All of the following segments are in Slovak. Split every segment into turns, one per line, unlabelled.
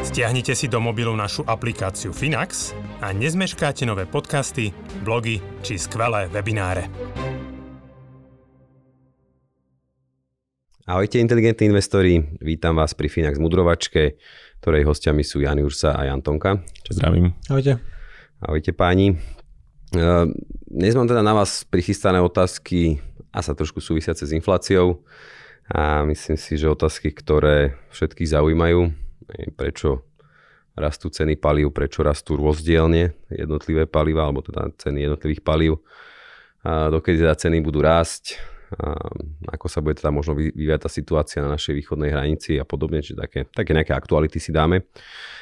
Stiahnite si do mobilu našu aplikáciu Finax a nezmeškáte nové podcasty, blogy či skvelé webináre.
Ahojte inteligentní investori, vítam vás pri Finax Mudrovačke, ktorej hostiami sú Jan Ursa a Jan Tonka.
Čo zdravím.
Ahojte.
Ahojte páni. Ehm, dnes mám teda na vás prichystané otázky a sa trošku súvisiace s infláciou a myslím si, že otázky, ktoré všetkých zaujímajú, prečo rastú ceny palív, prečo rastú rozdielne jednotlivé paliva, alebo teda ceny jednotlivých palív, a dokedy teda ceny budú rásť, a ako sa bude teda možno vyvíjať tá situácia na našej východnej hranici a podobne, čiže také, také nejaké aktuality si dáme.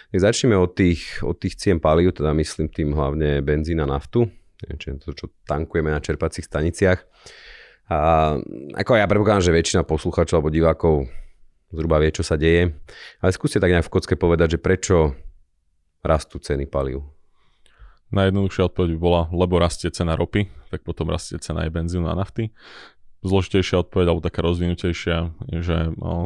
Tak začneme od tých, od tých cien palív, teda myslím tým hlavne benzín a naftu čiže to, čo tankujeme na čerpacích staniciach. A ako ja predpokladám, že väčšina poslucháčov alebo divákov zhruba vie, čo sa deje. Ale skúste tak nejak v kocke povedať, že prečo rastú ceny palív.
Najjednoduchšia odpoveď by bola, lebo rastie cena ropy, tak potom rastie cena aj benzínu a nafty zložitejšia odpoveď, alebo taká rozvinutejšia, je, že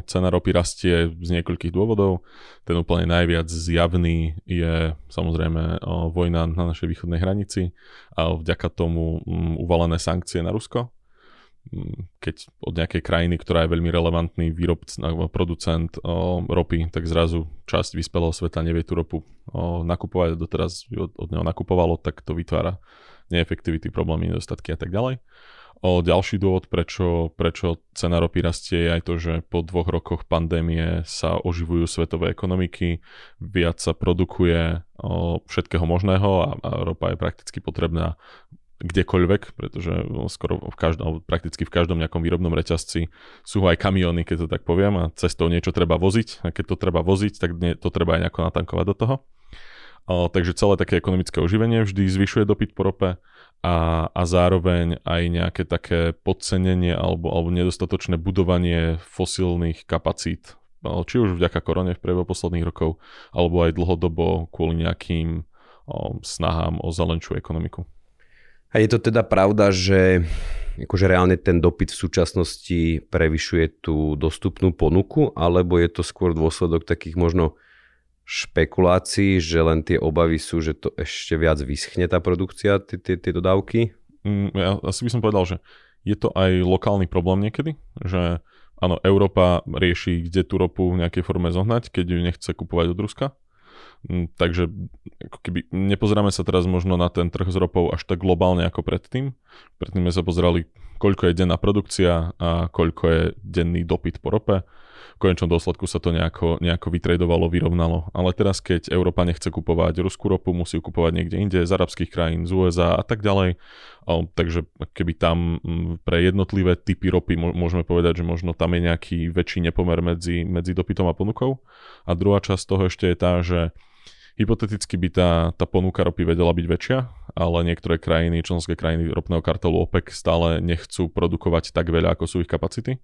cena ropy rastie z niekoľkých dôvodov. Ten úplne najviac zjavný je samozrejme vojna na našej východnej hranici a vďaka tomu uvalené sankcie na Rusko. Keď od nejakej krajiny, ktorá je veľmi relevantný výrobc, producent o, ropy, tak zrazu časť vyspelého sveta nevie tú ropu o, nakupovať, doteraz od, od neho nakupovalo, tak to vytvára neefektivity, problémy, nedostatky a tak ďalej. O ďalší dôvod, prečo, prečo cena ropy rastie, je aj to, že po dvoch rokoch pandémie sa oživujú svetové ekonomiky, viac sa produkuje o, všetkého možného a, a ropa je prakticky potrebná kdekoľvek, pretože skoro v každom, prakticky v každom nejakom výrobnom reťazci sú aj kamiony, keď to tak poviem, a cestou niečo treba voziť a keď to treba voziť, tak to treba aj nejako natankovať do toho. O, takže celé také ekonomické oživenie vždy zvyšuje dopyt po rope a, a zároveň aj nejaké také podcenenie alebo, alebo nedostatočné budovanie fosílnych kapacít, či už vďaka korone v priebehu posledných rokov, alebo aj dlhodobo kvôli nejakým o, snahám o zelenčiu ekonomiku.
A je to teda pravda, že akože reálne ten dopyt v súčasnosti prevyšuje tú dostupnú ponuku, alebo je to skôr dôsledok takých možno špekulácií, že len tie obavy sú, že to ešte viac vyschne tá produkcia, tie dodávky?
Mm, ja asi by som povedal, že je to aj lokálny problém niekedy, že áno, Európa rieši, kde tú ropu v nejakej forme zohnať, keď ju nechce kupovať od Ruska. Mm, takže ako keby nepozeráme sa teraz možno na ten trh s ropou až tak globálne ako predtým. Predtým sme sa pozerali, koľko je denná produkcia a koľko je denný dopyt po rope konečnom dôsledku sa to nejako, nejako vytredovalo, vyrovnalo. Ale teraz, keď Európa nechce kupovať ruskú ropu, musí ju kupovať niekde inde, z arabských krajín, z USA a tak ďalej. O, takže keby tam pre jednotlivé typy ropy môžeme povedať, že možno tam je nejaký väčší nepomer medzi, medzi dopytom a ponukou. A druhá časť toho ešte je tá, že Hypoteticky by tá, tá ponuka ropy vedela byť väčšia, ale niektoré krajiny, členské krajiny ropného kartelu OPEC stále nechcú produkovať tak veľa, ako sú ich kapacity.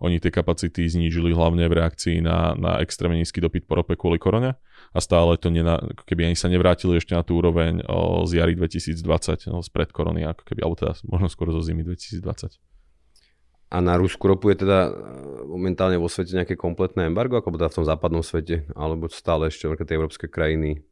Oni tie kapacity znížili hlavne v reakcii na, na extrémne nízky dopyt po rope kvôli korone a stále to nena, keby ani sa nevrátili ešte na tú úroveň o, z jary 2020, o, spred korony, ako keby, alebo teda možno skôr zo zimy 2020.
A na Rusku ropu je teda e, momentálne vo svete nejaké kompletné embargo, ako teda v tom západnom svete, alebo stále ešte tie európske krajiny,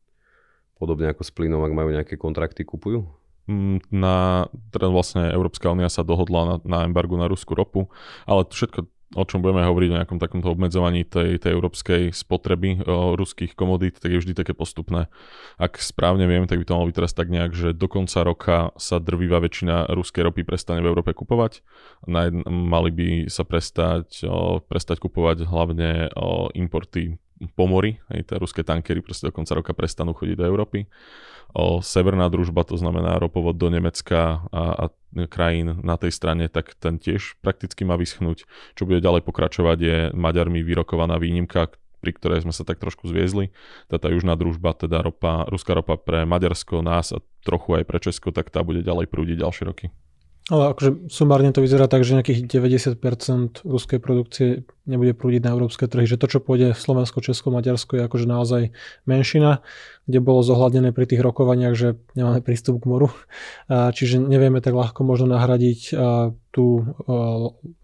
podobne ako s plynom, ak majú nejaké kontrakty, kupujú?
Mm, na, teda vlastne Európska únia sa dohodla na, na embargu na ruskú ropu, ale všetko o čom budeme hovoriť o nejakom takomto obmedzovaní tej, tej európskej spotreby o ruských komodít, tak je vždy také postupné. Ak správne viem, tak by to malo byť teraz tak nejak, že do konca roka sa drvivá väčšina ruskej ropy prestane v Európe kupovať. Najed, mali by sa prestať, o, prestať kupovať hlavne o, importy po mori, aj tie ruské tankery proste do konca roka prestanú chodiť do Európy o severná družba, to znamená ropovod do Nemecka a, a krajín na tej strane, tak ten tiež prakticky má vyschnúť. Čo bude ďalej pokračovať je Maďarmi vyrokovaná výnimka, pri ktorej sme sa tak trošku zviezli. Tá južná družba, teda ropa, ruská ropa pre Maďarsko, nás a trochu aj pre Česko, tak tá bude ďalej prúdiť ďalšie roky.
Ale akože sumárne to vyzerá tak, že nejakých 90% ruskej produkcie nebude prúdiť na európske trhy. Že to, čo pôjde Slovensko, Česko, Maďarsko je akože naozaj menšina, kde bolo zohľadené pri tých rokovaniach, že nemáme prístup k moru. Čiže nevieme tak ľahko možno nahradiť tú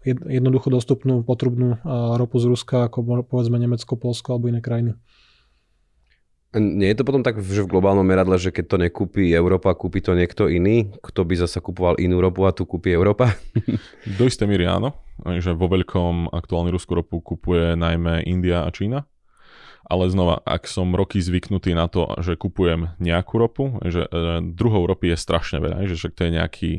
jednoducho dostupnú potrubnú ropu z Ruska, ako povedzme Nemecko, Polsko alebo iné krajiny.
Nie je to potom tak, že v globálnom meradle, že keď to nekúpi Európa, kúpi to niekto iný, kto by zasa kupoval inú ropu a tu kúpi Európa?
Do isté míry áno, že vo veľkom aktuálne ruskú ropu kupuje najmä India a Čína. Ale znova, ak som roky zvyknutý na to, že kupujem nejakú ropu, že e, druhou ropy je strašne veľa, že však to je nejaký,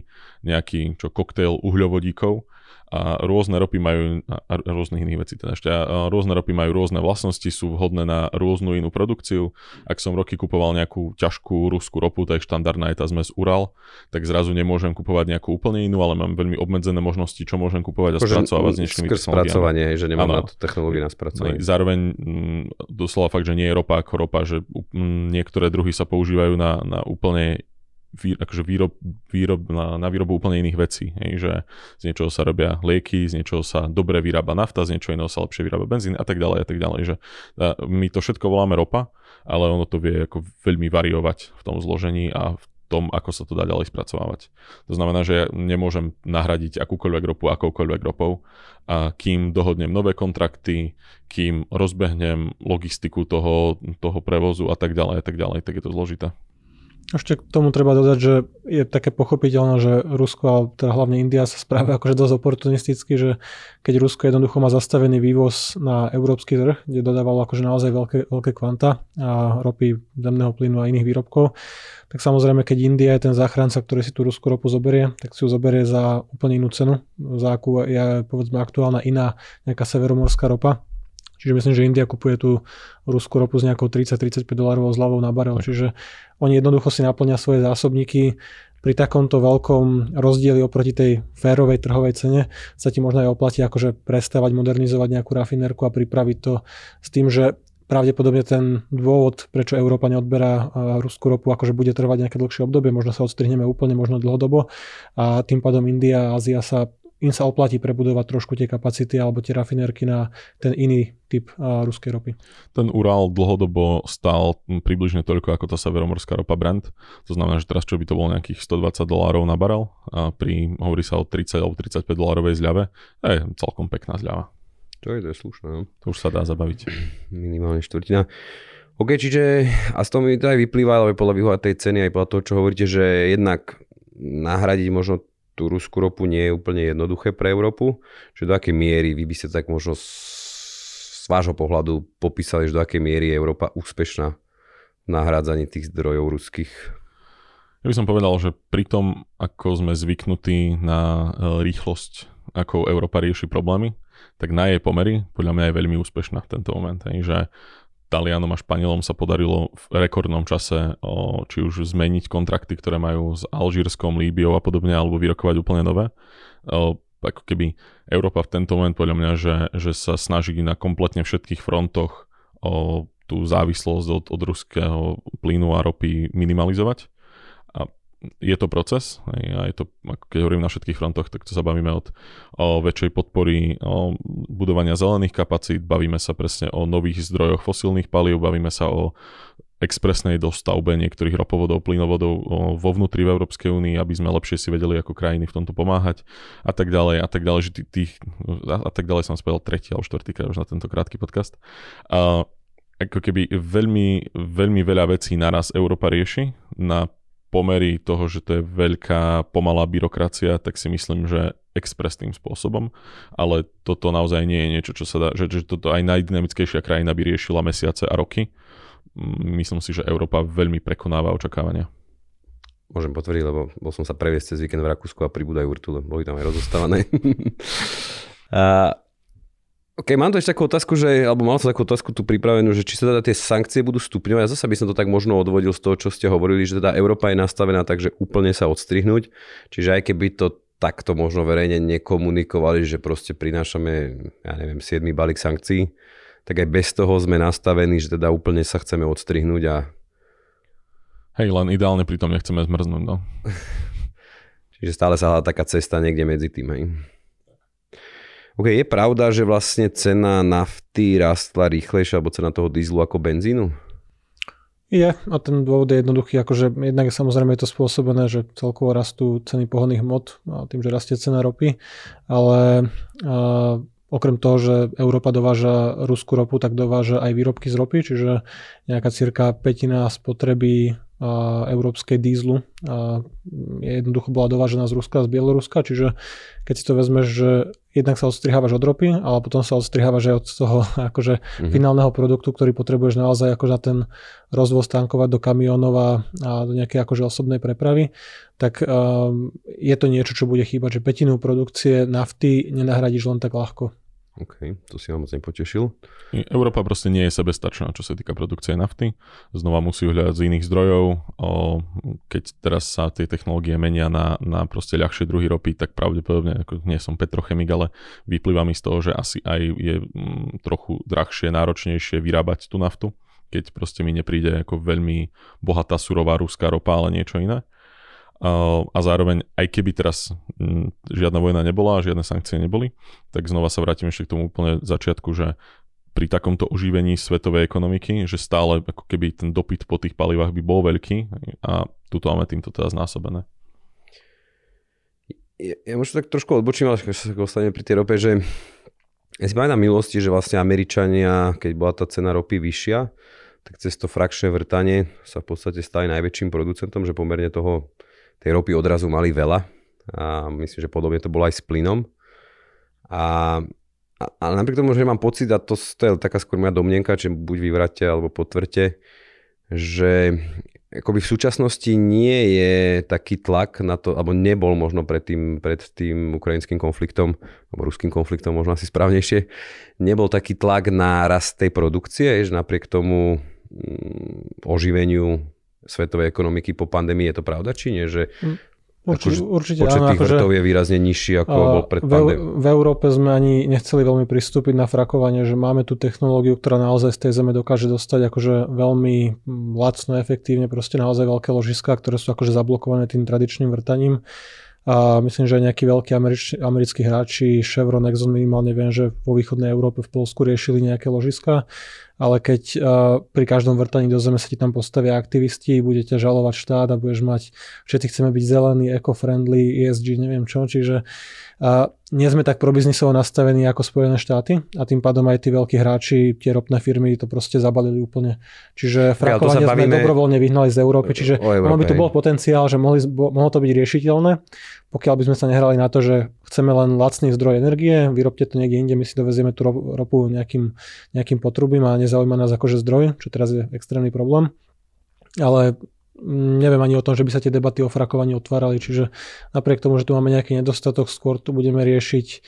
nejaký čo, koktejl uhľovodíkov, a rôzne ropy majú, a rôznych iných vecí teda ešte, a rôzne ropy majú rôzne vlastnosti, sú vhodné na rôznu inú produkciu. Ak som roky kupoval nejakú ťažkú ruskú ropu, tak štandardná je tá zmes Ural, tak zrazu nemôžem kupovať nejakú úplne inú, ale mám veľmi obmedzené možnosti, čo môžem kupovať a Kože spracovať s dnešnými
spracovanie, že nemám ano. na to technológie na spracovanie.
Zároveň m, mm, doslova fakt, že nie je ropa ako ropa, že m, niektoré druhy sa používajú na, na úplne vý, akože výrob, výrob na, na výrobu úplne iných vecí. Hej, že z niečoho sa robia lieky, z niečoho sa dobre vyrába nafta, z niečoho iného sa lepšie vyrába benzín a tak ďalej a tak ďalej. Že my to všetko voláme ropa, ale ono to vie ako veľmi variovať v tom zložení a v tom, ako sa to dá ďalej spracovávať. To znamená, že ja nemôžem nahradiť akúkoľvek ropu akoukoľvek ropou a kým dohodnem nové kontrakty, kým rozbehnem logistiku toho, toho prevozu a tak ďalej a tak ďalej, tak je to zložité.
Ešte k tomu treba dodať, že je také pochopiteľné, že Rusko, ale teda hlavne India sa správa akože dosť oportunisticky, že keď Rusko jednoducho má zastavený vývoz na európsky trh, kde dodávalo akože naozaj veľké, veľké kvanta a ropy, zemného plynu a iných výrobkov, tak samozrejme, keď India je ten záchranca, ktorý si tú ruskú ropu zoberie, tak si ju zoberie za úplne inú cenu, za akú je povedzme aktuálna iná nejaká severomorská ropa Čiže myslím, že India kupuje tú ruskú ropu s nejakou 30-35 dolárov zľavou na barel. Čiže oni jednoducho si naplňa svoje zásobníky pri takomto veľkom rozdieli oproti tej férovej trhovej cene. Sa ti možno aj oplatí akože prestávať modernizovať nejakú rafinerku a pripraviť to s tým, že pravdepodobne ten dôvod, prečo Európa neodberá ruskú ropu, akože bude trvať nejaké dlhšie obdobie, možno sa odstrihneme úplne, možno dlhodobo. A tým pádom India a Ázia sa im sa oplatí prebudovať trošku tie kapacity alebo tie rafinérky na ten iný typ uh, ruskej ropy.
Ten Ural dlhodobo stál približne toľko ako tá severomorská ropa Brent. To znamená, že teraz čo by to bolo nejakých 120 dolárov na barel a pri, hovorí sa o 30 alebo 35 dolárovej zľave, to je celkom pekná zľava.
To je, to je slušné. No.
To už sa dá zabaviť.
Minimálne štvrtina. OK, čiže a z toho mi to aj vyplýva, ale podľa výhľadu tej ceny aj podľa toho, čo hovoríte, že jednak nahradiť možno tú ruskú ropu nie je úplne jednoduché pre Európu. Čiže do akej miery vy by ste tak možno z vášho pohľadu popísali, že do akej miery je Európa úspešná v nahrádzaní tých zdrojov ruských?
Ja by som povedal, že pri tom, ako sme zvyknutí na e, rýchlosť, ako Európa rieši problémy, tak na jej pomery podľa mňa je veľmi úspešná v tento moment. Hej, že Talianom a Španielom sa podarilo v rekordnom čase o, či už zmeniť kontrakty, ktoré majú s Alžírskom, Líbiou a podobne, alebo vyrokovať úplne nové. O, ako keby Európa v tento moment podľa mňa, že, že sa snaží na kompletne všetkých frontoch o tú závislosť od, od ruského plynu a ropy minimalizovať je to proces a je to, keď hovorím na všetkých frontoch, tak to sa bavíme od o väčšej podpory o budovania zelených kapacít, bavíme sa presne o nových zdrojoch fosílnych palív, bavíme sa o expresnej dostavbe niektorých ropovodov, plynovodov vo vnútri v Európskej únii, aby sme lepšie si vedeli ako krajiny v tomto pomáhať a tak ďalej a tak ďalej, že tých, a tak ďalej som spel tretí alebo štvrtý krát už na tento krátky podcast. A, ako keby veľmi, veľmi veľa vecí naraz Európa rieši na pomery toho, že to je veľká pomalá byrokracia, tak si myslím, že expresným spôsobom, ale toto naozaj nie je niečo, čo sa dá, že, že toto aj najdynamickejšia krajina by riešila mesiace a roky. Mm, myslím si, že Európa veľmi prekonáva očakávania.
Môžem potvrdiť, lebo bol som sa previesť cez víkend v Rakúsku a pribúdajú urtule. Boli tam aj rozostávané. a OK, mám tu ešte takú otázku, že, alebo mal som takú otázku tu pripravenú, že či sa teda tie sankcie budú stupňovať. Ja zase by som to tak možno odvodil z toho, čo ste hovorili, že teda Európa je nastavená tak, že úplne sa odstrihnúť. Čiže aj keby to takto možno verejne nekomunikovali, že proste prinášame, ja neviem, 7 balík sankcií, tak aj bez toho sme nastavení, že teda úplne sa chceme odstrihnúť a...
Hej, len ideálne pritom nechceme zmrznúť, no.
Čiže stále sa hľadá taká cesta niekde medzi tým, hej. OK, je pravda, že vlastne cena nafty rastla rýchlejšie, alebo cena toho dízlu ako benzínu?
Je a ten dôvod je jednoduchý, akože jednak samozrejme je to spôsobené, že celkovo rastú ceny pohodných hmot tým, že rastie cena ropy, ale a, okrem toho, že Európa dováža ruskú ropu, tak dováža aj výrobky z ropy, čiže nejaká cirka petina spotreby európskej dízlu a jednoducho bola dovážená z Ruska, z Bieloruska, čiže keď si to vezmeš, že jednak sa odstrihávaš od ropy, ale potom sa odstrihávaš aj od toho akože mm-hmm. finálneho produktu, ktorý potrebuješ naozaj akože na ten rozvoz tankovať do kamionov a, a do nejakej akože osobnej prepravy, tak um, je to niečo, čo bude chýbať, že petinu produkcie nafty nenahradíš len tak ľahko.
OK, to si ma moc nepotešil.
Európa proste nie je sebestačná, čo sa týka produkcie nafty. Znova musí hľadať z iných zdrojov. O, keď teraz sa tie technológie menia na, na proste ľahšie druhy ropy, tak pravdepodobne, ako nie som petrochemik, ale vyplýva mi z toho, že asi aj je m, mm, trochu drahšie, náročnejšie vyrábať tú naftu, keď proste mi nepríde ako veľmi bohatá surová ruská ropa, ale niečo iné a zároveň aj keby teraz žiadna vojna nebola a žiadne sankcie neboli, tak znova sa vrátim ešte k tomu úplne začiatku, že pri takomto oživení svetovej ekonomiky, že stále ako keby ten dopyt po tých palivách by bol veľký a tuto máme týmto teda znásobené.
Ja, ja možno tak trošku odbočím, ale sa ostane pri tej rope, že ja si pamätám milosti, že vlastne Američania, keď bola tá cena ropy vyššia, tak cez to frakčné vrtanie sa v podstate stali najväčším producentom, že pomerne toho tej ropy odrazu mali veľa a myslím, že podobne to bolo aj s plynom. A, a, ale napriek tomu, že mám pocit, a to, to je taká skôr moja domnenka, či buď vyvrate alebo potvrte, že akoby v súčasnosti nie je taký tlak na to, alebo nebol možno pred tým, pred tým ukrajinským konfliktom, alebo ruským konfliktom možno asi správnejšie, nebol taký tlak na rast tej produkcie, že napriek tomu mm, oživeniu svetovej ekonomiky po pandémii. Je to pravda, či nie? Že
hm, Určite,
akože
určite
počet
áno,
tých akože, vrtov je výrazne nižší, ako uh, bol pred pandémiou.
V, v Európe sme ani nechceli veľmi pristúpiť na frakovanie, že máme tú technológiu, ktorá naozaj z tej zeme dokáže dostať akože veľmi lacno, efektívne, proste naozaj veľké ložiska, ktoré sú akože zablokované tým tradičným vrtaním. A myslím, že aj nejakí veľkí američ, americkí hráči, Chevron, Exxon minimálne viem, že vo východnej Európe v Polsku riešili nejaké ložiska ale keď uh, pri každom vrtaní do zeme sa ti tam postavia aktivisti, budete žalovať štát a budeš mať, všetci chceme byť zelený, eco-friendly, ESG, neviem čo, čiže uh, nie sme tak probiznisovo nastavení ako Spojené štáty a tým pádom aj tí veľkí hráči, tie ropné firmy to proste zabalili úplne. Čiže frakovanie ja, bavíme... sme dobrovoľne vyhnali z Európy, čiže ono by to bol potenciál, že mohli, mohlo to byť riešiteľné, pokiaľ by sme sa nehrali na to, že chceme len lacný zdroj energie, vyrobte to niekde inde, my si dovezieme tú ropu nejakým, nejakým potrubím a nezaujíma nás akože zdroj, čo teraz je extrémny problém. Ale neviem ani o tom, že by sa tie debaty o frakovaní otvárali, čiže napriek tomu, že tu máme nejaký nedostatok, skôr tu budeme riešiť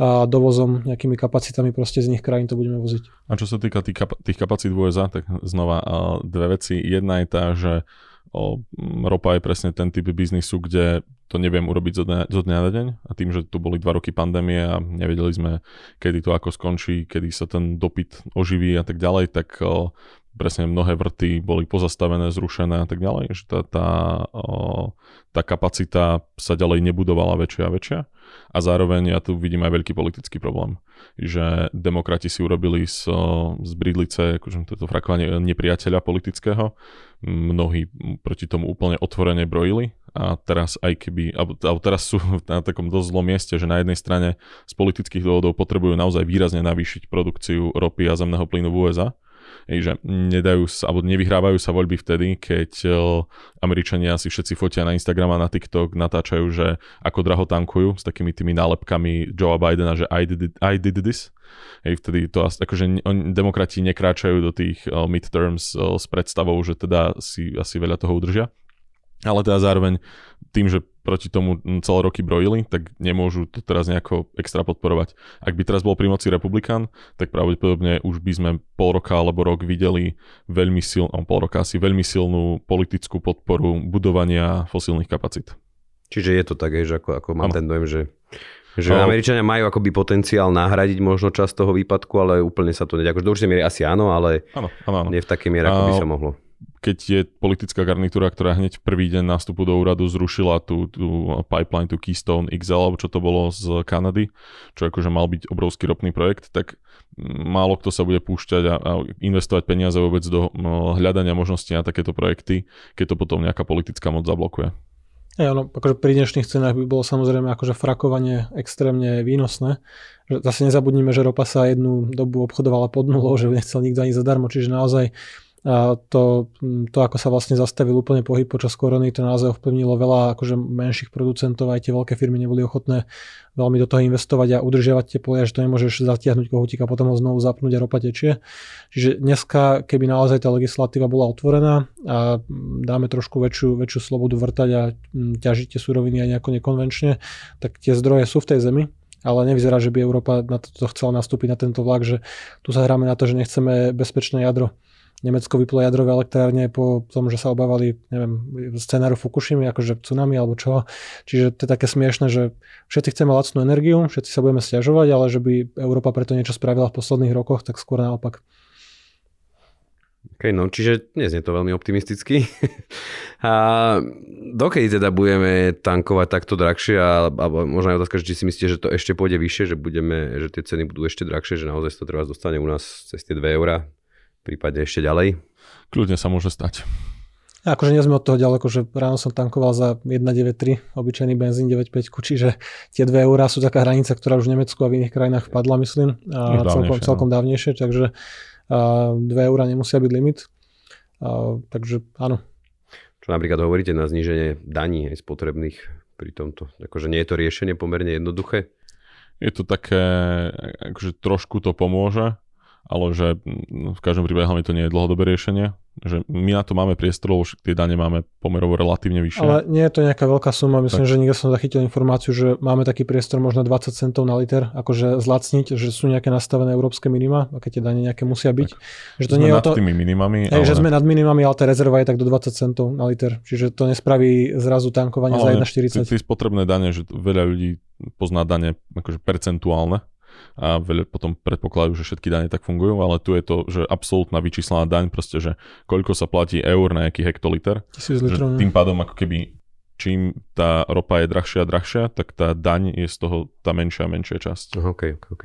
a dovozom, nejakými kapacitami proste z nich krajín to budeme voziť.
A čo sa týka tých, kap- tých kapacít v USA, tak znova dve veci. Jedna je tá, že o, ropa je presne ten typ biznisu, kde to neviem urobiť zo dňa, zo dňa na deň. A tým, že tu boli dva roky pandémie a nevedeli sme, kedy to ako skončí, kedy sa ten dopyt oživí a tak ďalej, tak o, presne mnohé vrty boli pozastavené, zrušené a tak ďalej, že tá, tá, o, tá kapacita sa ďalej nebudovala väčšia a väčšia. A zároveň ja tu vidím aj veľký politický problém, že demokrati si urobili z, z bridlice, akože toto frakovanie nepriateľa politického, mnohí proti tomu úplne otvorene brojili a teraz aj keby, alebo, teraz sú na takom dosť zlom mieste, že na jednej strane z politických dôvodov potrebujú naozaj výrazne navýšiť produkciu ropy a zemného plynu v USA, že nedajú sa, alebo nevyhrávajú sa voľby vtedy, keď uh, Američania si všetci fotia na Instagram a na TikTok, natáčajú, že ako draho tankujú s takými tými nálepkami Joea Bidena, že I did, I did this. Hej, vtedy to akože demokrati nekráčajú do tých uh, midterms uh, s predstavou, že teda si asi veľa toho udržia ale teda zároveň tým, že proti tomu celé roky brojili, tak nemôžu to teraz nejako extra podporovať. Ak by teraz bol pri moci republikán, tak pravdepodobne už by sme pol roka alebo rok videli veľmi silnú, pol roka asi veľmi silnú politickú podporu budovania fosílnych kapacít.
Čiže je to tak, že ako, ako mám ano. ten dojem, že Že no. Američania majú akoby potenciál nahradiť možno časť toho výpadku, ale úplne sa to nedá. Akože do určitej miery asi áno, ale áno, áno, áno. nie v takej miere, ako by sa mohlo
keď je politická garnitúra, ktorá hneď prvý deň nástupu do úradu zrušila tú, tú pipeline, tú Keystone XL, alebo čo to bolo z Kanady, čo akože mal byť obrovský ropný projekt, tak málo kto sa bude púšťať a, a investovať peniaze vôbec do hľadania možností na takéto projekty, keď to potom nejaká politická moc zablokuje.
Ja, no, akože pri dnešných cenách by bolo samozrejme akože frakovanie extrémne výnosné. Zase nezabudnime, že ropa sa jednu dobu obchodovala pod nulou, že nechcel nikto ani zadarmo, čiže naozaj to, to, ako sa vlastne zastavil úplne pohyb počas korony, to naozaj ovplyvnilo veľa akože menších producentov, aj tie veľké firmy neboli ochotné veľmi do toho investovať a udržiavať tie že to nemôžeš zatiahnuť kohútik a potom ho znovu zapnúť a ropa tečie. Čiže dneska, keby naozaj tá legislatíva bola otvorená a dáme trošku väčšiu, väčšiu slobodu vrtať a ťažiť tie suroviny aj nejako nekonvenčne, tak tie zdroje sú v tej zemi, ale nevyzerá, že by Európa na to chcela nastúpiť na tento vlak, že tu sa hráme na to, že nechceme bezpečné jadro Nemecko vyplo jadrové elektrárne po tom, že sa obávali, neviem, scenáru Fukushimy, akože tsunami alebo čo. Čiže to je také smiešne, že všetci chceme lacnú energiu, všetci sa budeme stiažovať, ale že by Európa preto niečo spravila v posledných rokoch, tak skôr naopak.
OK, no čiže je to veľmi optimisticky. a dokedy teda budeme tankovať takto drahšie a, a možno aj otázka, či si myslíte, že to ešte pôjde vyššie, že, budeme, že tie ceny budú ešte drahšie, že naozaj to treba dostane u nás cez tie 2 eurá prípade ešte ďalej?
Kľudne sa môže stať.
Akože nie sme od toho ďaleko, že ráno som tankoval za 1,93 obyčajný benzín 9,5, čiže tie 2 eurá sú taká hranica, ktorá už v Nemecku a v iných krajinách vpadla, myslím, a celkom, celkom no. dávnejšie, takže a 2 eurá nemusia byť limit. A, takže áno.
Čo napríklad hovoríte na zníženie daní aj spotrebných pri tomto? Akože nie je to riešenie pomerne jednoduché?
Je to také, akože trošku to pomôže, ale že v každom prípade hlavne to nie je dlhodobé riešenie. Že my na to máme priestor, lebo tie dane máme pomerovo relatívne vyššie.
Ale nie je to nejaká veľká suma. Myslím, tak. že niekde som zachytil informáciu, že máme taký priestor možno 20 centov na liter, akože zlacniť, že sú nejaké nastavené európske minima, aké tie dane nejaké musia byť. Tak.
Že to sme nie nad to, tými minimami.
ale... Že sme nad minimami, ale tá rezerva je tak do 20 centov na liter. Čiže to nespraví zrazu tankovanie ale za 1,40.
Tie spotrebné dane, že veľa ľudí pozná dane akože percentuálne a veľa potom predpokladajú, že všetky dane tak fungujú, ale tu je to, že absolútna vyčíslená daň, proste, že koľko sa platí eur na nejaký hektoliter. Že tým pádom ako keby čím tá ropa je drahšia a drahšia, tak tá daň je z toho tá menšia a menšia časť.
OK, OK, OK.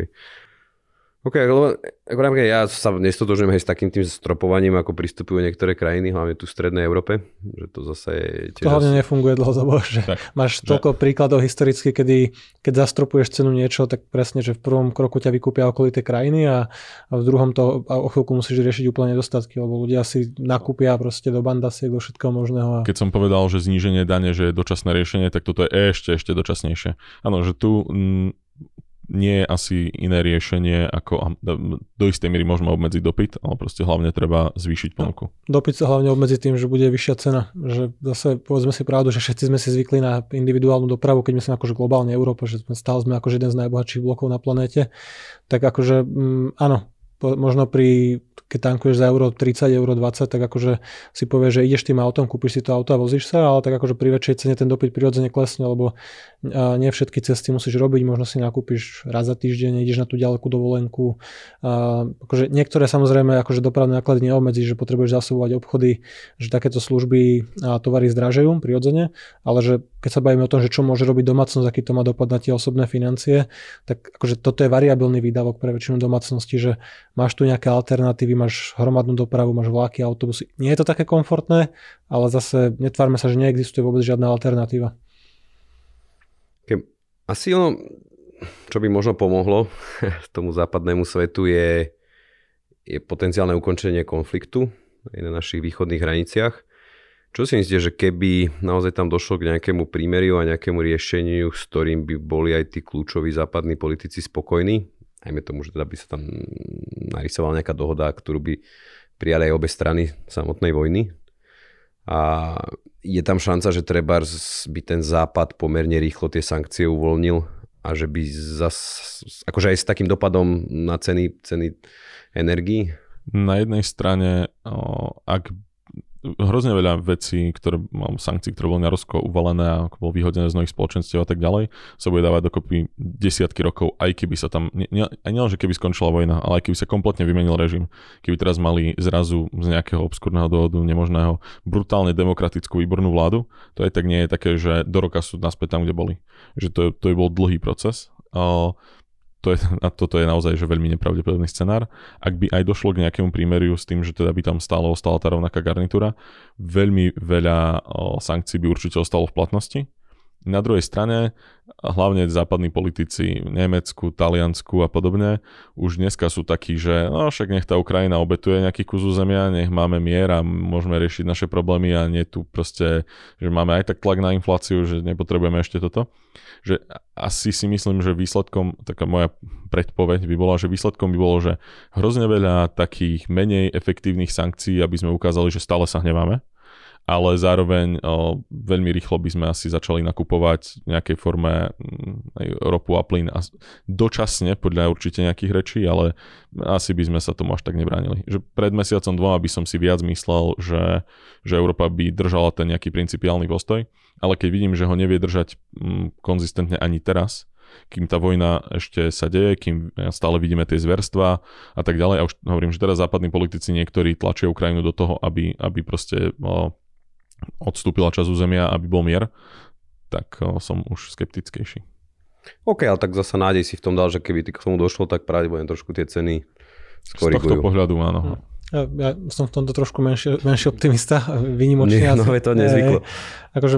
OK, lebo ako napríklad ja sa nestotožujem aj s takým tým stropovaním, ako pristupujú niektoré krajiny, hlavne tu v Strednej Európe, že to zase je
tiež... To hlavne nefunguje dlhodobo, že tak, máš že... toľko príkladov historicky, kedy keď zastropuješ cenu niečo, tak presne, že v prvom kroku ťa vykúpia okolité krajiny a, a v druhom to a o chvíľku musíš riešiť úplne nedostatky, lebo ľudia si nakúpia proste do bandasiek, do všetkého možného. A...
Keď som povedal, že zníženie dane, že je dočasné riešenie, tak toto je ešte, ešte dočasnejšie. Áno, že tu m, nie je asi iné riešenie, ako do istej miery môžeme obmedziť dopyt, ale proste hlavne treba zvýšiť no, ponuku.
Dopyt sa hlavne obmedzí tým, že bude vyššia cena. Že zase povedzme si pravdu, že všetci sme si zvykli na individuálnu dopravu, keď sme akože globálne Európa, že sme stále sme akože jeden z najbohatších blokov na planéte, tak akože mm, áno, možno pri keď tankuješ za euro 30, euro 20, tak akože si povieš, že ideš tým autom, kúpiš si to auto a vozíš sa, ale tak akože pri väčšej cene ten dopyt prirodzene klesne, lebo nie všetky cesty musíš robiť, možno si nakúpiš raz za týždeň, ideš na tú ďalekú dovolenku. A akože niektoré samozrejme akože dopravné náklady neobmedzí, že potrebuješ zasobovať obchody, že takéto služby a tovary zdražujú prirodzene, ale že keď sa bavíme o tom, že čo môže robiť domácnosť, aký to má dopad na tie osobné financie, tak akože toto je variabilný výdavok pre väčšinu domácnosti, že máš tu nejaké alternatívy, máš hromadnú dopravu, máš vláky, autobusy. Nie je to také komfortné, ale zase netvárme sa, že neexistuje vôbec žiadna alternatíva.
Asi ono, čo by možno pomohlo tomu západnému svetu je, je potenciálne ukončenie konfliktu na našich východných hraniciach čo si myslíte, že keby naozaj tam došlo k nejakému prímeriu a nejakému riešeniu, s ktorým by boli aj tí kľúčoví západní politici spokojní, ajme tomu, že teda by sa tam narysovala nejaká dohoda, ktorú by prijali aj obe strany samotnej vojny. A je tam šanca, že treba by ten západ pomerne rýchlo tie sankcie uvoľnil a že by zas, akože aj s takým dopadom na ceny, ceny energii?
Na jednej strane, ak hrozne veľa vecí, ktoré, mám sankcií, ktoré boli na Rusko uvalené a bol vyhodené z mnohých spoločenstiev a tak ďalej, sa bude dávať dokopy desiatky rokov, aj keby sa tam, nie, nie, že keby skončila vojna, ale aj keby sa kompletne vymenil režim. Keby teraz mali zrazu z nejakého obskúrneho dôvodu nemožného brutálne demokratickú výbornú vládu, to aj tak nie je také, že do roka sú naspäť tam, kde boli. Že to, to je bol dlhý proces. Uh, to je, a toto je naozaj že veľmi nepravdepodobný scenár. Ak by aj došlo k nejakému prímeriu s tým, že teda by tam stále ostala tá rovnaká garnitúra, veľmi veľa o, sankcií by určite ostalo v platnosti. Na druhej strane, hlavne západní politici v Nemecku, Taliansku a podobne, už dneska sú takí, že no však nech tá Ukrajina obetuje nejaký kus územia, nech máme mier a môžeme riešiť naše problémy a nie tu proste, že máme aj tak tlak na infláciu, že nepotrebujeme ešte toto. Že asi si myslím, že výsledkom, taká moja predpoveď by bola, že výsledkom by bolo, že hrozne veľa takých menej efektívnych sankcií, aby sme ukázali, že stále sa hneváme, ale zároveň o, veľmi rýchlo by sme asi začali nakupovať v nejakej forme m, mm, ropu a plyn a dočasne podľa určite nejakých rečí, ale asi by sme sa tomu až tak nebránili. Že pred mesiacom dvoma by som si viac myslel, že, že Európa by držala ten nejaký principiálny postoj, ale keď vidím, že ho nevie držať m, mm, konzistentne ani teraz, kým tá vojna ešte sa deje, kým stále vidíme tie zverstva a tak ďalej. A už hovorím, že teraz západní politici niektorí tlačia Ukrajinu do toho, aby, aby proste o, odstúpila časť územia, aby bol mier, tak som už skeptickejší.
OK, ale tak zasa nádej si v tom dal, že keby k tomu došlo, tak pravdepodobne trošku tie ceny skorigujú.
Z tohto pohľadu áno. Hm.
Ja, ja som v tomto trošku menší, menší optimista, vynimočný.
Nie, no je to nezvyklo.
Akože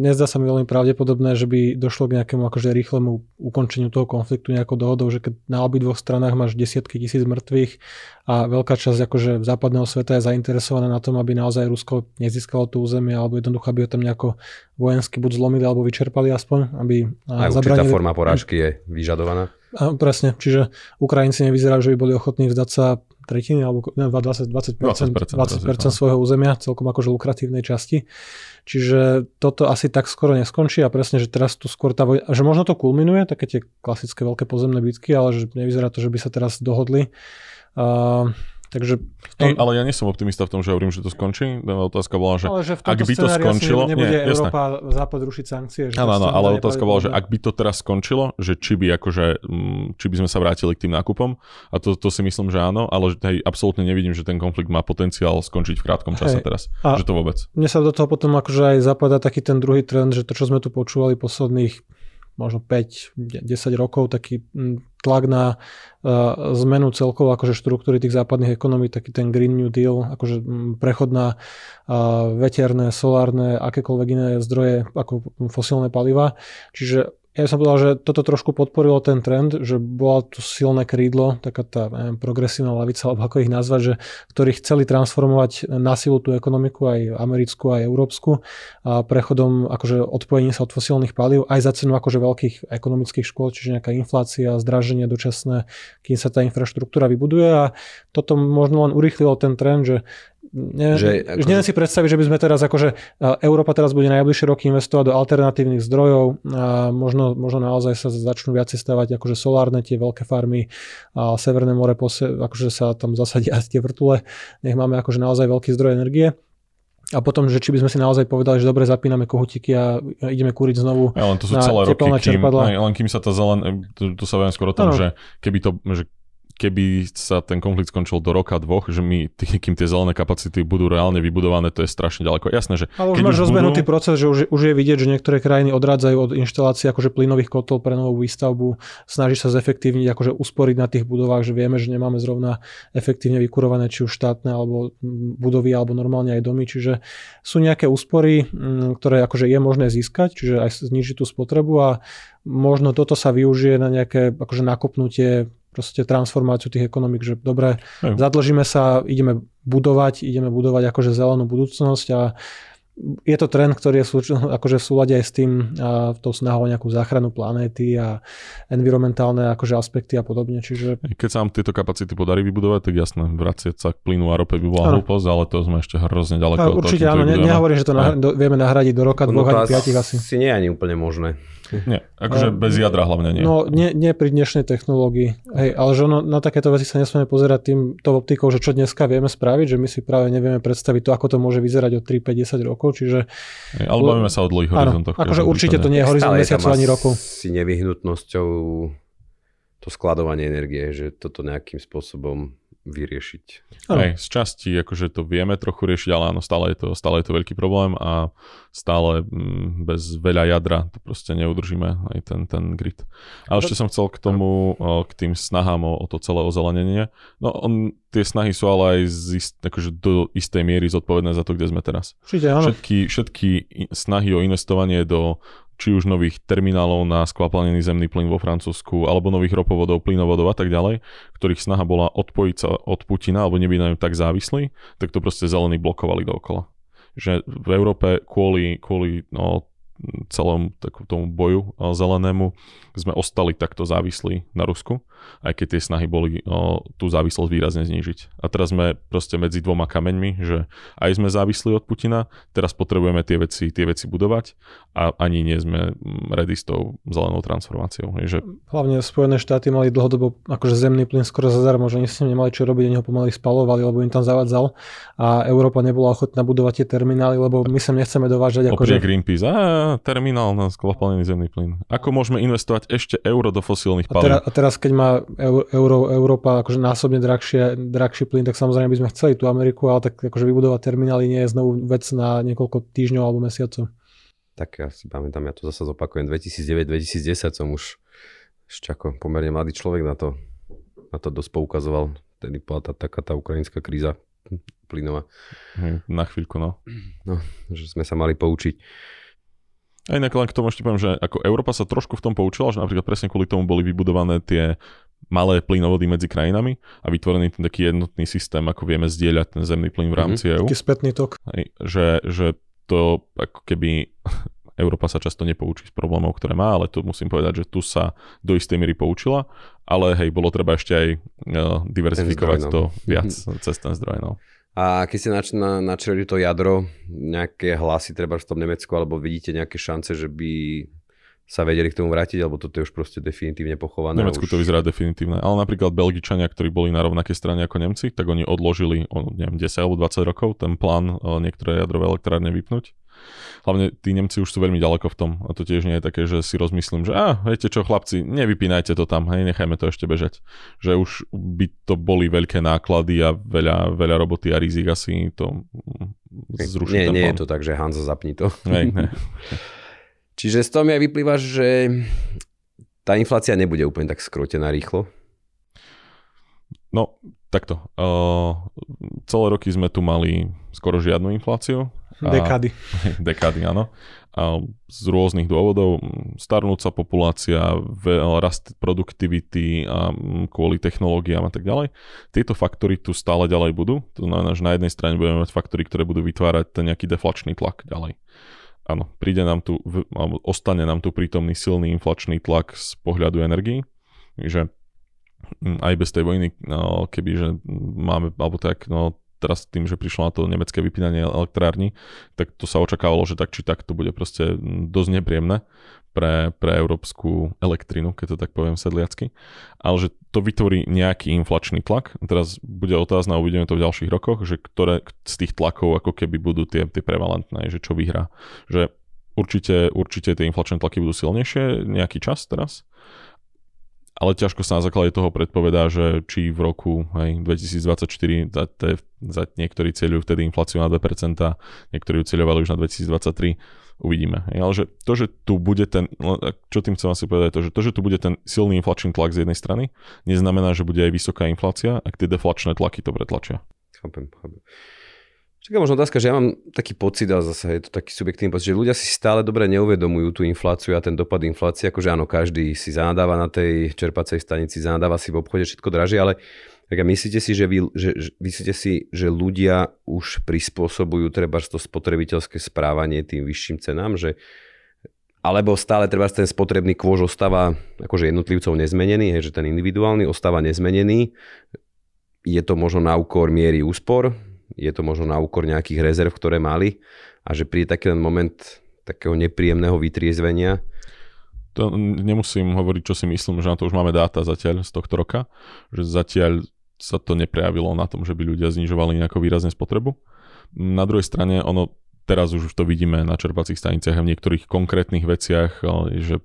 nezdá sa mi veľmi pravdepodobné, že by došlo k nejakému akože rýchlemu ukončeniu toho konfliktu nejakou dohodou, že keď na dvoch stranách máš desiatky tisíc mŕtvych a veľká časť akože západného sveta je zainteresovaná na tom, aby naozaj Rusko nezískalo to územie alebo jednoducho, aby ho tam nejako vojensky buď zlomili alebo vyčerpali aspoň, aby
Aj zabranili... určitá forma porážky je vyžadovaná.
A, presne, čiže Ukrajinci nevyzerajú, že by boli ochotní vzdať sa tretiny alebo 20, 20%, 20%, 20% 20% svojho územia, celkom akože lukratívnej časti. Čiže toto asi tak skoro neskončí a presne, že teraz tu skôr tá vojna, že možno to kulminuje, také tie klasické veľké pozemné bitky, ale že nevyzerá to, že by sa teraz dohodli. Uh, Takže
tom... Hey, ale ja nie som optimista v tom, že hovorím, že to skončí. Otázka bola, že,
ale že
ak by to skončilo...
Nebude nie, Európa, jasné. Západ rušiť sankcie.
Áno, áno, ale otázka bola, že ak by to teraz skončilo, že či by, akože, mm, či by sme sa vrátili k tým nákupom, a to, to si myslím, že áno, ale že hej, absolútne nevidím, že ten konflikt má potenciál skončiť v krátkom čase hej. teraz. A že to vôbec.
Mne sa do toho potom akože aj zapadá taký ten druhý trend, že to, čo sme tu počúvali posledných možno 5-10 rokov, taký mm, tlak na uh, zmenu celkovo akože štruktúry tých západných ekonomí, taký ten Green New Deal, akože prechod na uh, veterné, solárne, akékoľvek iné zdroje ako fosílne paliva. Čiže ja som povedal, že toto trošku podporilo ten trend, že bola tu silné krídlo, taká tá neviem, progresívna lavica, alebo ako ich nazvať, že, ktorí chceli transformovať na silu tú ekonomiku, aj americkú, aj európsku, a prechodom akože odpojenie sa od fosílnych palív, aj za cenu akože veľkých ekonomických škôl, čiže nejaká inflácia, zdraženie dočasné, kým sa tá infraštruktúra vybuduje. A toto možno len urýchlilo ten trend, že Ne, že, ako... neviem si predstaviť, že by sme teraz akože Európa teraz bude najbližšie roky investovať do alternatívnych zdrojov a možno, možno naozaj sa začnú viacej stavať akože solárne tie veľké farmy a Severné more pose, akože sa tam zasadia tie vrtule, nech máme akože naozaj veľký zdroj energie. A potom, že či by sme si naozaj povedali, že dobre zapíname kohutiky a ideme kúriť znovu
ja, len to sú na celé roky, kým, len kým sa to zelen, to, to sa viem skôr o tom, ano. že keby to, že keby sa ten konflikt skončil do roka, dvoch, že my, tý, kým tie zelené kapacity budú reálne vybudované, to je strašne ďaleko. Jasné, že...
Ale už máš rozbehnutý budú... proces, že už, už je vidieť, že niektoré krajiny odrádzajú od inštalácií akože plynových kotol pre novú výstavbu, snaží sa zefektívniť, akože usporiť na tých budovách, že vieme, že nemáme zrovna efektívne vykurované či už štátne alebo budovy alebo normálne aj domy, čiže sú nejaké úspory, ktoré akože je možné získať, čiže aj znižiť tú spotrebu a možno toto sa využije na nejaké akože nakopnutie proste transformáciu tých ekonomik, že dobre, Aj. zadlžíme sa, ideme budovať, ideme budovať akože zelenú budúcnosť a je to trend, ktorý je akože v súlade aj s tým, a tou snahou nejakú záchranu planéty a environmentálne akože aspekty a podobne. Čiže...
Keď sa nám tieto kapacity podarí vybudovať, tak jasné, vracieť sa k plynu a rope by bola hlúposť, ale to sme ešte hrozne ďaleko.
A určite áno, ne, nehovorím, že to nahra- do, vieme nahradiť do roka, no, dvoch ani piatich asi.
Si nie je ani úplne možné.
Nie, akože bez jadra hlavne nie.
No nie, nie pri dnešnej technológii. Hej, ale že ono, na takéto veci sa nesmieme pozerať týmto optikou, že čo dneska vieme spraviť, že my si práve nevieme predstaviť to, ako to môže vyzerať o 3, 5, 10 rokov. Čiže...
Hej, ale bavíme sa o dlhých horizontoch.
Akože určite to nie je horizont mesiacov ani rokov.
Si nevyhnutnosťou to skladovanie energie, že toto nejakým spôsobom vyriešiť.
Hej, z časti akože to vieme trochu riešiť, ale áno, stále je to, stále je to veľký problém a stále mm, bez veľa jadra to proste neudržíme aj ten, ten grid. Ale ešte som chcel k tomu, k tým snahám o, o to celé ozelenenie. No on, tie snahy sú ale aj z ist, akože do istej miery zodpovedné za to, kde sme teraz. Všetky, všetky snahy o investovanie do či už nových terminálov na skvapalnený zemný plyn vo Francúzsku, alebo nových ropovodov, plynovodov a tak ďalej, ktorých snaha bola odpojiť sa od Putina, alebo nebyť na ňom tak závislí, tak to proste zelení blokovali dookola. Že v Európe kvôli, kvôli no, celom tomu boju zelenému sme ostali takto závislí na Rusku, aj keď tie snahy boli o, tú závislosť výrazne znížiť. A teraz sme proste medzi dvoma kameňmi, že aj sme závislí od Putina, teraz potrebujeme tie veci, tie veci budovať a ani nie sme ready s tou zelenou transformáciou. Že...
Hlavne Spojené štáty mali dlhodobo akože zemný plyn skoro zadarmo, že oni s ním nemali čo robiť, oni ho pomaly spalovali, lebo im tam zavadzal a Európa nebola ochotná budovať tie terminály, lebo my sa nechceme dovážať.
Akože... Greenpeace, a terminál na skvapalnený zemný plyn. Ako môžeme investovať ešte euro do fosílnych palív?
A, teraz, a teraz, keď má euro, Európa akože násobne drahšie, drahší plyn, tak samozrejme by sme chceli tú Ameriku, ale tak akože vybudovať terminály nie je znovu vec na niekoľko týždňov alebo mesiacov.
Tak ja si pamätám, ja to zase zopakujem, 2009-2010 som už ešte ako pomerne mladý človek na to, na to dosť poukazoval. Tedy bola tá, taká tá ukrajinská kríza plynová.
Na chvíľku, no.
No, že sme sa mali poučiť.
A inak len k tomu ešte poviem, že ako Európa sa trošku v tom poučila, že napríklad presne kvôli tomu boli vybudované tie malé plynovody medzi krajinami a vytvorený ten taký jednotný systém, ako vieme zdieľať ten zemný plyn v rámci mm-hmm. EU.
Taký spätný tok.
Hej, že, že to ako keby Európa sa často nepoučí z problémov, ktoré má, ale tu musím povedať, že tu sa do istej miery poučila, ale hej, bolo treba ešte aj uh, diverzifikovať zdroj, no. to viac mm-hmm. cez ten zdroj. No.
A keď ste nač- na, načreli to jadro, nejaké hlasy treba v tom Nemecku, alebo vidíte nejaké šance, že by sa vedeli k tomu vrátiť, alebo toto je už proste definitívne pochované.
V Nemecku už... to vyzerá definitívne. Ale napríklad Belgičania, ktorí boli na rovnakej strane ako Nemci, tak oni odložili o neviem, 10 alebo 20 rokov ten plán niektoré jadrové elektrárne vypnúť. Hlavne tí Nemci už sú veľmi ďaleko v tom a to tiež nie je také, že si rozmyslím, že a viete čo chlapci, nevypínajte to tam, hej, nechajme to ešte bežať. Že už by to boli veľké náklady a veľa, veľa roboty a rizik asi to zrušiť.
Nie, nie je to tak, že Hanzo zapni to.
Hej, ne.
Čiže z toho mi aj vyplýva, že tá inflácia nebude úplne tak skrotená rýchlo.
No, takto. Uh, celé roky sme tu mali skoro žiadnu infláciu.
Dekady.
dekady, áno. A z rôznych dôvodov. Starnúca populácia, rast produktivity a kvôli technológiám a tak ďalej. Tieto faktory tu stále ďalej budú. To znamená, že na jednej strane budeme mať faktory, ktoré budú vytvárať ten nejaký deflačný tlak ďalej. Áno, príde nám tu, alebo ostane nám tu prítomný silný inflačný tlak z pohľadu energii. že aj bez tej vojny, no, keby že máme, alebo tak, no, teraz tým, že prišlo na to nemecké vypínanie elektrárny, tak to sa očakávalo, že tak či tak to bude proste dosť nepríjemné pre, pre európsku elektrinu, keď to tak poviem sedliacky. Ale že to vytvorí nejaký inflačný tlak. Teraz bude otázna, uvidíme to v ďalších rokoch, že ktoré z tých tlakov ako keby budú tie, tie prevalentné, že čo vyhrá. Že určite, určite tie inflačné tlaky budú silnejšie nejaký čas teraz ale ťažko sa na základe toho predpovedá, že či v roku hej, 2024 za, te, za niektorí cieľujú vtedy infláciu na 2%, niektorí ju cieľovali už na 2023, uvidíme. Hej, ale že to, že tu bude ten, čo tým chcem asi povedať, to, že to, že tu bude ten silný inflačný tlak z jednej strany, neznamená, že bude aj vysoká inflácia, ak tie deflačné tlaky to pretlačia.
Chápem, chápem. Čaká možno otázka, že ja mám taký pocit, a zase je to taký subjektívny pocit, že ľudia si stále dobre neuvedomujú tú infláciu a ten dopad inflácie, akože áno, každý si zanadáva na tej čerpacej stanici, zanadáva si v obchode všetko dražie, ale Tak a myslíte si, že, vy, že, že, myslíte si, že ľudia už prispôsobujú treba to spotrebiteľské správanie tým vyšším cenám, že alebo stále treba ten spotrebný kôž ostáva akože jednotlivcov nezmenený, hej, že ten individuálny ostáva nezmenený. Je to možno na úkor miery úspor, je to možno na úkor nejakých rezerv, ktoré mali a že príde taký len moment takého nepríjemného vytriezvenia.
To nemusím hovoriť, čo si myslím, že na to už máme dáta zatiaľ z tohto roka, že zatiaľ sa to neprejavilo na tom, že by ľudia znižovali nejako výrazne spotrebu. Na druhej strane, ono teraz už to vidíme na čerpacích staniciach a v niektorých konkrétnych veciach, že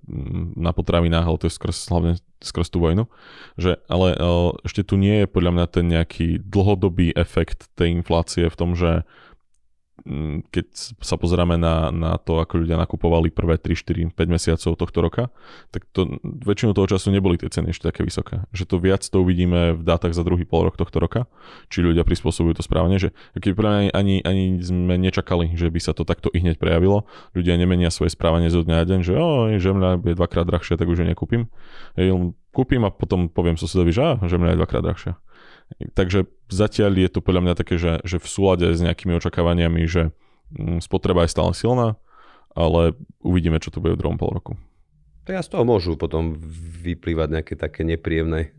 na potravinách, ale to je skrz, hlavne skrz tú vojnu, že ale ešte tu nie je podľa mňa ten nejaký dlhodobý efekt tej inflácie v tom, že Mm, keď sa pozeráme na, na to, ako ľudia nakupovali prvé 3, 4, 5 mesiacov tohto roka, tak to väčšinu toho času neboli tie ceny ešte také vysoké. Že to viac to uvidíme v dátach za druhý pol rok tohto roka, či ľudia prispôsobujú to správne, že keď pre ani, ani sme nečakali, že by sa to takto i hneď prejavilo, ľudia nemenia svoje správanie zo dňa na deň, že o, žemľa je dvakrát drahšia, tak už ju nekúpim. Kúpim a potom poviem susedovi, že žemľa je dvakrát drahšia. Takže zatiaľ je to podľa mňa také, že, že v súlade s nejakými očakávaniami, že mm, spotreba je stále silná, ale uvidíme, čo to bude v druhom pol roku.
To ja z toho môžu potom vyplývať nejaké také nepríjemné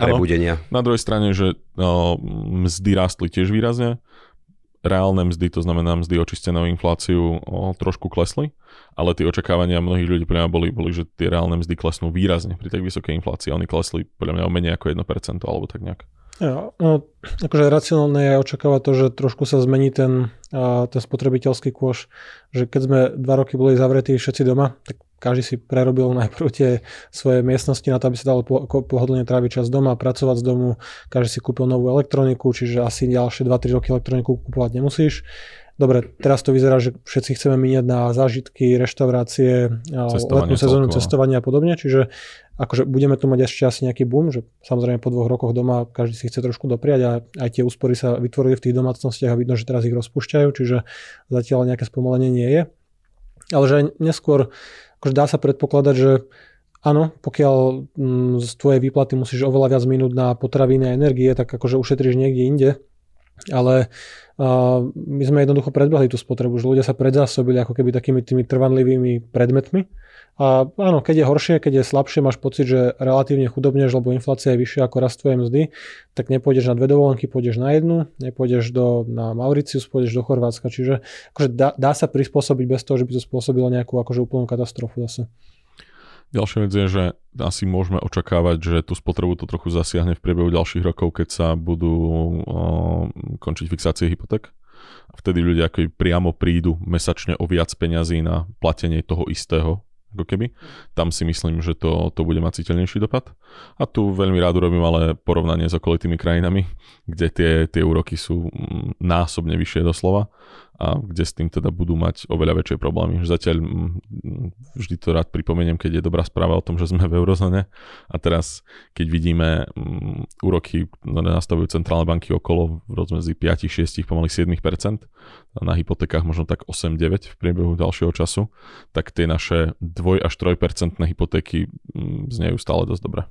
prebudenia.
Ano, na druhej strane, že no, mzdy rástli tiež výrazne, reálne mzdy, to znamená mzdy očistené o infláciu, o, trošku klesli, ale tie očakávania mnohých ľudí podľa mňa boli, boli, že tie reálne mzdy klesnú výrazne pri tak vysokej inflácii. Oni klesli podľa mňa o menej ako 1% alebo tak nejak.
Ja, no, akože racionálne je očakávať to, že trošku sa zmení ten, ten spotrebiteľský kôš, že keď sme dva roky boli zavretí všetci doma, tak každý si prerobil najprv tie svoje miestnosti na to, aby sa dalo pohodlne tráviť čas doma, pracovať z domu, každý si kúpil novú elektroniku, čiže asi ďalšie 2-3 roky elektroniku kúpovať nemusíš. Dobre, teraz to vyzerá, že všetci chceme míňať na zážitky, reštaurácie, letnú sezónu, cestovania a podobne, čiže akože budeme tu mať ešte asi nejaký boom, že samozrejme po dvoch rokoch doma každý si chce trošku dopriať a aj tie úspory sa vytvorili v tých domácnostiach a vidno, že teraz ich rozpúšťajú, čiže zatiaľ nejaké spomalenie nie je. Ale že neskôr akože dá sa predpokladať, že áno, pokiaľ mm, z tvojej výplaty musíš oveľa viac minúť na potraviny a energie, tak akože ušetríš niekde inde. Ale my sme jednoducho predbehli tú spotrebu, že ľudia sa predzásobili ako keby takými tými trvanlivými predmetmi a áno, keď je horšie, keď je slabšie, máš pocit, že relatívne chudobneš, lebo inflácia je vyššia ako rast tvojej mzdy, tak nepôjdeš na dve dovolenky, pôjdeš na jednu, nepôjdeš do, na Mauricius, pôjdeš do Chorvátska. Čiže akože dá, dá sa prispôsobiť bez toho, že by to spôsobilo nejakú akože úplnú katastrofu zase.
Ďalšia vec je, že asi môžeme očakávať, že tú spotrebu to trochu zasiahne v priebehu ďalších rokov, keď sa budú o, končiť fixácie hypoték. Vtedy ľudia ako priamo prídu mesačne o viac peňazí na platenie toho istého ako keby. Tam si myslím, že to, to bude mať citeľnejší dopad. A tu veľmi rád urobím ale porovnanie s okolitými krajinami, kde tie, tie úroky sú mm, násobne vyššie doslova a kde s tým teda budú mať oveľa väčšie problémy. Zatiaľ mm, vždy to rád pripomeniem, keď je dobrá správa o tom, že sme v eurozóne a teraz keď vidíme mm, úroky, nastavujú centrálne banky okolo v rozmedzi 5, 6, pomaly 7%, na hypotékach možno tak 8-9 v priebehu ďalšieho času, tak tie naše 2 až 3% hypotéky mm, znejú stále dosť dobre.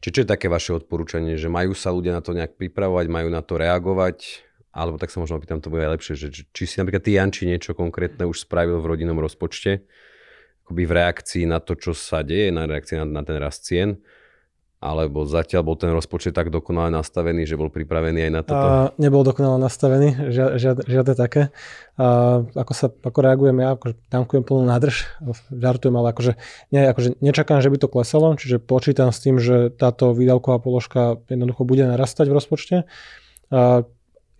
Čiže čo je také vaše odporúčanie, že majú sa ľudia na to nejak pripravovať, majú na to reagovať? Alebo tak sa možno opýtam, to bude aj lepšie, že či si napríklad ty Janči niečo konkrétne už spravil v rodinnom rozpočte, akoby v reakcii na to, čo sa deje, na reakcii na, na ten rast cien, alebo zatiaľ bol ten rozpočet tak dokonale nastavený, že bol pripravený aj na toto? A,
nebol dokonale nastavený, žiadne, žiadne, žiadne také. A, ako sa ako reagujem ja, akože tankujem plnú nádrž, žartujem, ale akože, nie, akože nečakám, že by to klesalo, čiže počítam s tým, že táto výdavková položka jednoducho bude narastať v rozpočte. A,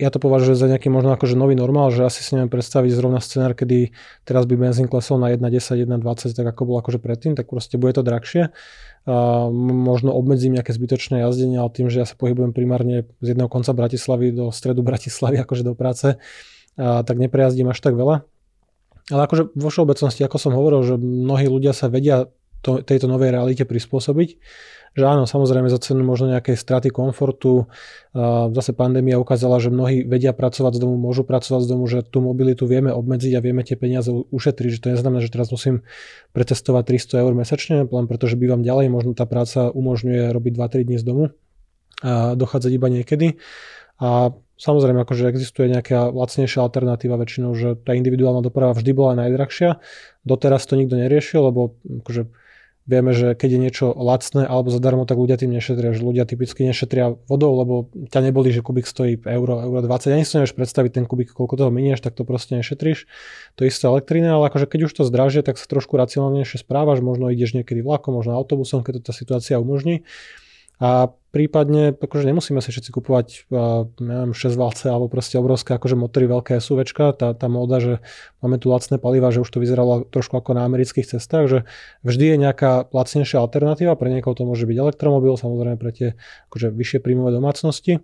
ja to považujem za nejaký možno akože nový normál, že asi si neviem predstaviť zrovna scenár, kedy teraz by benzín klesol na 1,10, 1,20, tak ako bol akože predtým, tak proste bude to drahšie. A možno obmedzím nejaké zbytočné jazdenie, ale tým, že ja sa pohybujem primárne z jedného konca Bratislavy do stredu Bratislavy, akože do práce, a tak neprejazdím až tak veľa. Ale akože vo všeobecnosti, ako som hovoril, že mnohí ľudia sa vedia to, tejto novej realite prispôsobiť že áno, samozrejme za cenu možno nejakej straty komfortu. Zase pandémia ukázala, že mnohí vedia pracovať z domu, môžu pracovať z domu, že tú mobilitu vieme obmedziť a vieme tie peniaze ušetriť. Že to neznamená, že teraz musím pretestovať 300 eur mesačne, len pretože bývam ďalej, možno tá práca umožňuje robiť 2-3 dní z domu. dochádzať iba niekedy. A samozrejme, akože existuje nejaká lacnejšia alternatíva väčšinou, že tá individuálna doprava vždy bola najdrahšia. Doteraz to nikto neriešil, lebo akože Vieme, že keď je niečo lacné alebo zadarmo, tak ľudia tým nešetria. Že ľudia typicky nešetria vodou, lebo ťa neboli, že kubík stojí euro, euro 20. Ani si nevieš predstaviť ten kubík, koľko toho minieš, tak to proste nešetríš. To isté elektrina, ale akože keď už to zdražie, tak sa trošku racionálnejšie správaš, možno ideš niekedy vlakom, možno autobusom, keď to tá situácia umožní. A prípadne, akože nemusíme si všetci kupovať uh, neviem, 6 valce alebo proste obrovské akože motory, veľké SUVčka, tá, tá móda, že máme tu lacné paliva, že už to vyzeralo trošku ako na amerických cestách, že vždy je nejaká lacnejšia alternatíva, pre niekoho to môže byť elektromobil, samozrejme pre tie akože vyššie príjmové domácnosti.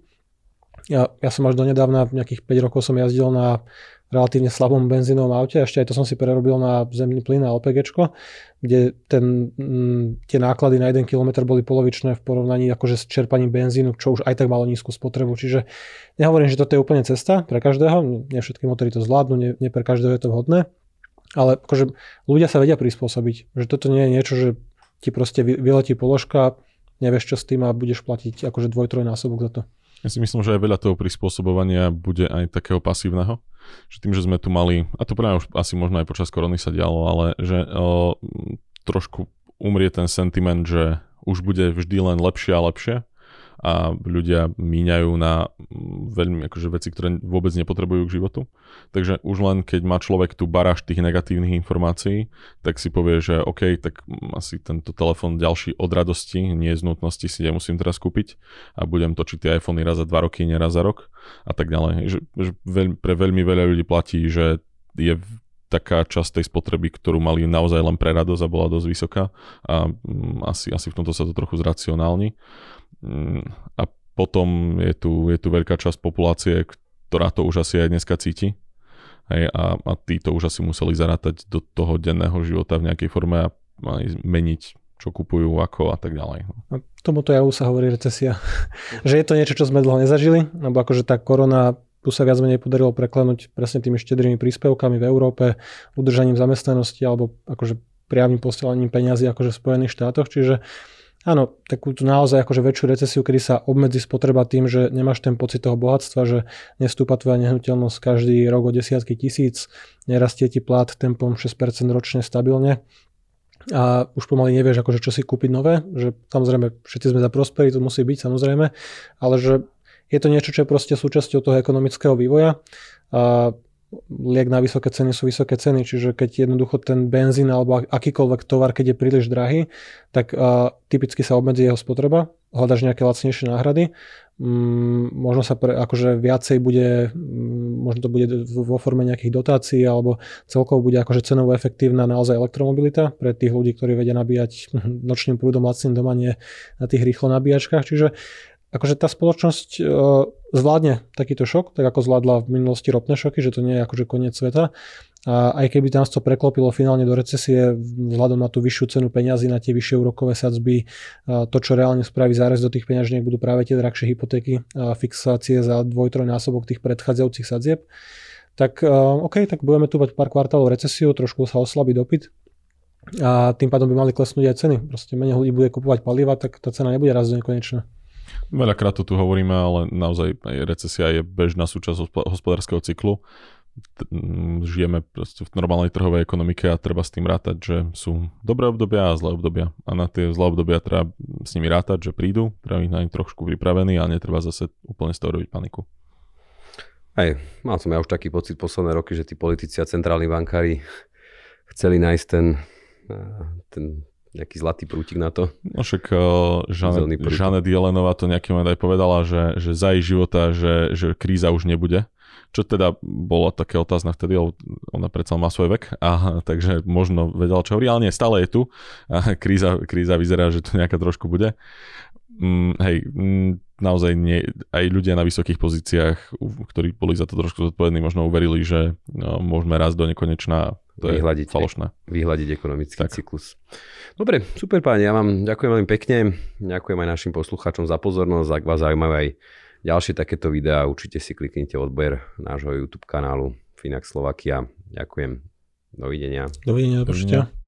Ja, ja som až donedávna, nejakých 5 rokov som jazdil na relatívne slabom benzínovom aute, ešte aj to som si prerobil na zemný plyn a LPG, kde ten, m, tie náklady na 1 km boli polovičné v porovnaní akože s čerpaním benzínu, čo už aj tak malo nízku spotrebu. Čiže nehovorím, že toto je úplne cesta pre každého, nie všetky motory to zvládnu, nie, nie pre každého je to vhodné, ale akože ľudia sa vedia prispôsobiť, že toto nie je niečo, že ti proste vyletí položka, nevieš čo s tým a budeš platiť akože dvoj, troj násobok za to.
Ja si myslím, že aj veľa toho prispôsobovania bude aj takého pasívneho. Že tým, že sme tu mali, a to mňa už asi možno aj počas korony sa dialo, ale že o, trošku umrie ten sentiment, že už bude vždy len lepšie a lepšie a ľudia míňajú na mm, veľmi akože veci, ktoré vôbec nepotrebujú k životu. Takže už len keď má človek tu baráž tých negatívnych informácií, tak si povie, že OK, tak asi tento telefón ďalší od radosti, nie z nutnosti si nemusím teraz kúpiť a budem točiť tie iPhony raz za dva roky, neraz za rok a tak ďalej. Že, že veľ, pre veľmi veľa ľudí platí, že je taká časť tej spotreby, ktorú mali naozaj len pre radosť a bola dosť vysoká a mm, asi, asi v tomto sa to trochu zracionálni. Mm, a potom je tu, je tu veľká časť populácie, ktorá to už asi aj dneska cíti. Hej, a, a tí to už asi museli zarátať do toho denného života v nejakej forme a aj meniť, čo kupujú, ako a tak ďalej.
A tomuto javu sa hovorí recesia. že je to niečo, čo sme dlho nezažili, lebo akože tá korona tu sa viac menej podarilo preklenúť presne tými štedrými príspevkami v Európe, udržaním zamestnanosti alebo akože priamým posielaním peniazy akože v Spojených štátoch, čiže áno, takú tu naozaj akože väčšiu recesiu, kedy sa obmedzí spotreba tým, že nemáš ten pocit toho bohatstva, že nestúpa tvoja nehnuteľnosť každý rok o desiatky tisíc, nerastie ti plat tempom 6% ročne stabilne a už pomaly nevieš, akože čo si kúpiť nové, že samozrejme všetci sme za prosperitu, musí byť samozrejme, ale že je to niečo, čo je proste súčasťou toho ekonomického vývoja. A liek na vysoké ceny sú vysoké ceny, čiže keď jednoducho ten benzín alebo akýkoľvek tovar, keď je príliš drahý, tak uh, typicky sa obmedzí jeho spotreba, hľadaš nejaké lacnejšie náhrady, mm, možno sa pre, akože viacej bude, mm, možno to bude vo forme nejakých dotácií alebo celkovo bude akože cenovo efektívna naozaj elektromobilita. Pre tých ľudí, ktorí vedia nabíjať nočným prúdom lacným doma, nie na tých rýchlo nabíjačkách, čiže akože tá spoločnosť e, zvládne takýto šok, tak ako zvládla v minulosti ropné šoky, že to nie je akože koniec sveta. A aj keby nás to preklopilo finálne do recesie vzhľadom na tú vyššiu cenu peňazí, na tie vyššie úrokové sadzby, to, čo reálne spraví zárez do tých peňažniek, budú práve tie drahšie hypotéky a fixácie za dvojtrojnásobok tých predchádzajúcich sadzieb, tak OK, tak budeme tu mať pár kvartálov recesiu, trošku sa oslabí dopyt, a tým pádom by mali klesnúť aj ceny. Proste menej ľudí bude kupovať paliva, tak tá cena nebude raz do nekonečna.
Veľakrát to tu hovoríme, ale naozaj recesia je bežná súčasť hospodárskeho cyklu. Žijeme proste v normálnej trhovej ekonomike a treba s tým rátať, že sú dobré obdobia a zlé obdobia. A na tie zlé obdobia treba s nimi rátať, že prídu, treba ich na nich trošku pripravený a netreba zase úplne z toho robiť paniku.
Hej, mal som ja už taký pocit posledné roky, že tí politici a centrálni bankári chceli nájsť ten, ten nejaký zlatý prútik na to.
No však uh, Žanet Jelenová to nejaký moment aj povedala, že, že za jej života, že, že kríza už nebude. Čo teda bolo také otázne vtedy, ona predsa má svoj vek, a, takže možno vedela, čo hovorí, ale nie, stále je tu. A kríza, kríza vyzerá, že to nejaká trošku bude. Mm, hej, mm, naozaj nie, aj ľudia na vysokých pozíciách, ktorí boli za to trošku zodpovední, možno uverili, že no, môžeme raz do nekonečná to vyhľadiť, je falošné.
Vyhľadiť ekonomický tak. cyklus. Dobre, super páni, ja vám ďakujem veľmi pekne. Ďakujem aj našim poslucháčom za pozornosť. Ak vás zaujímajú aj ďalšie takéto videá, určite si kliknite odber nášho YouTube kanálu Finax Slovakia. Ďakujem. Dovidenia.
Dovidenia, do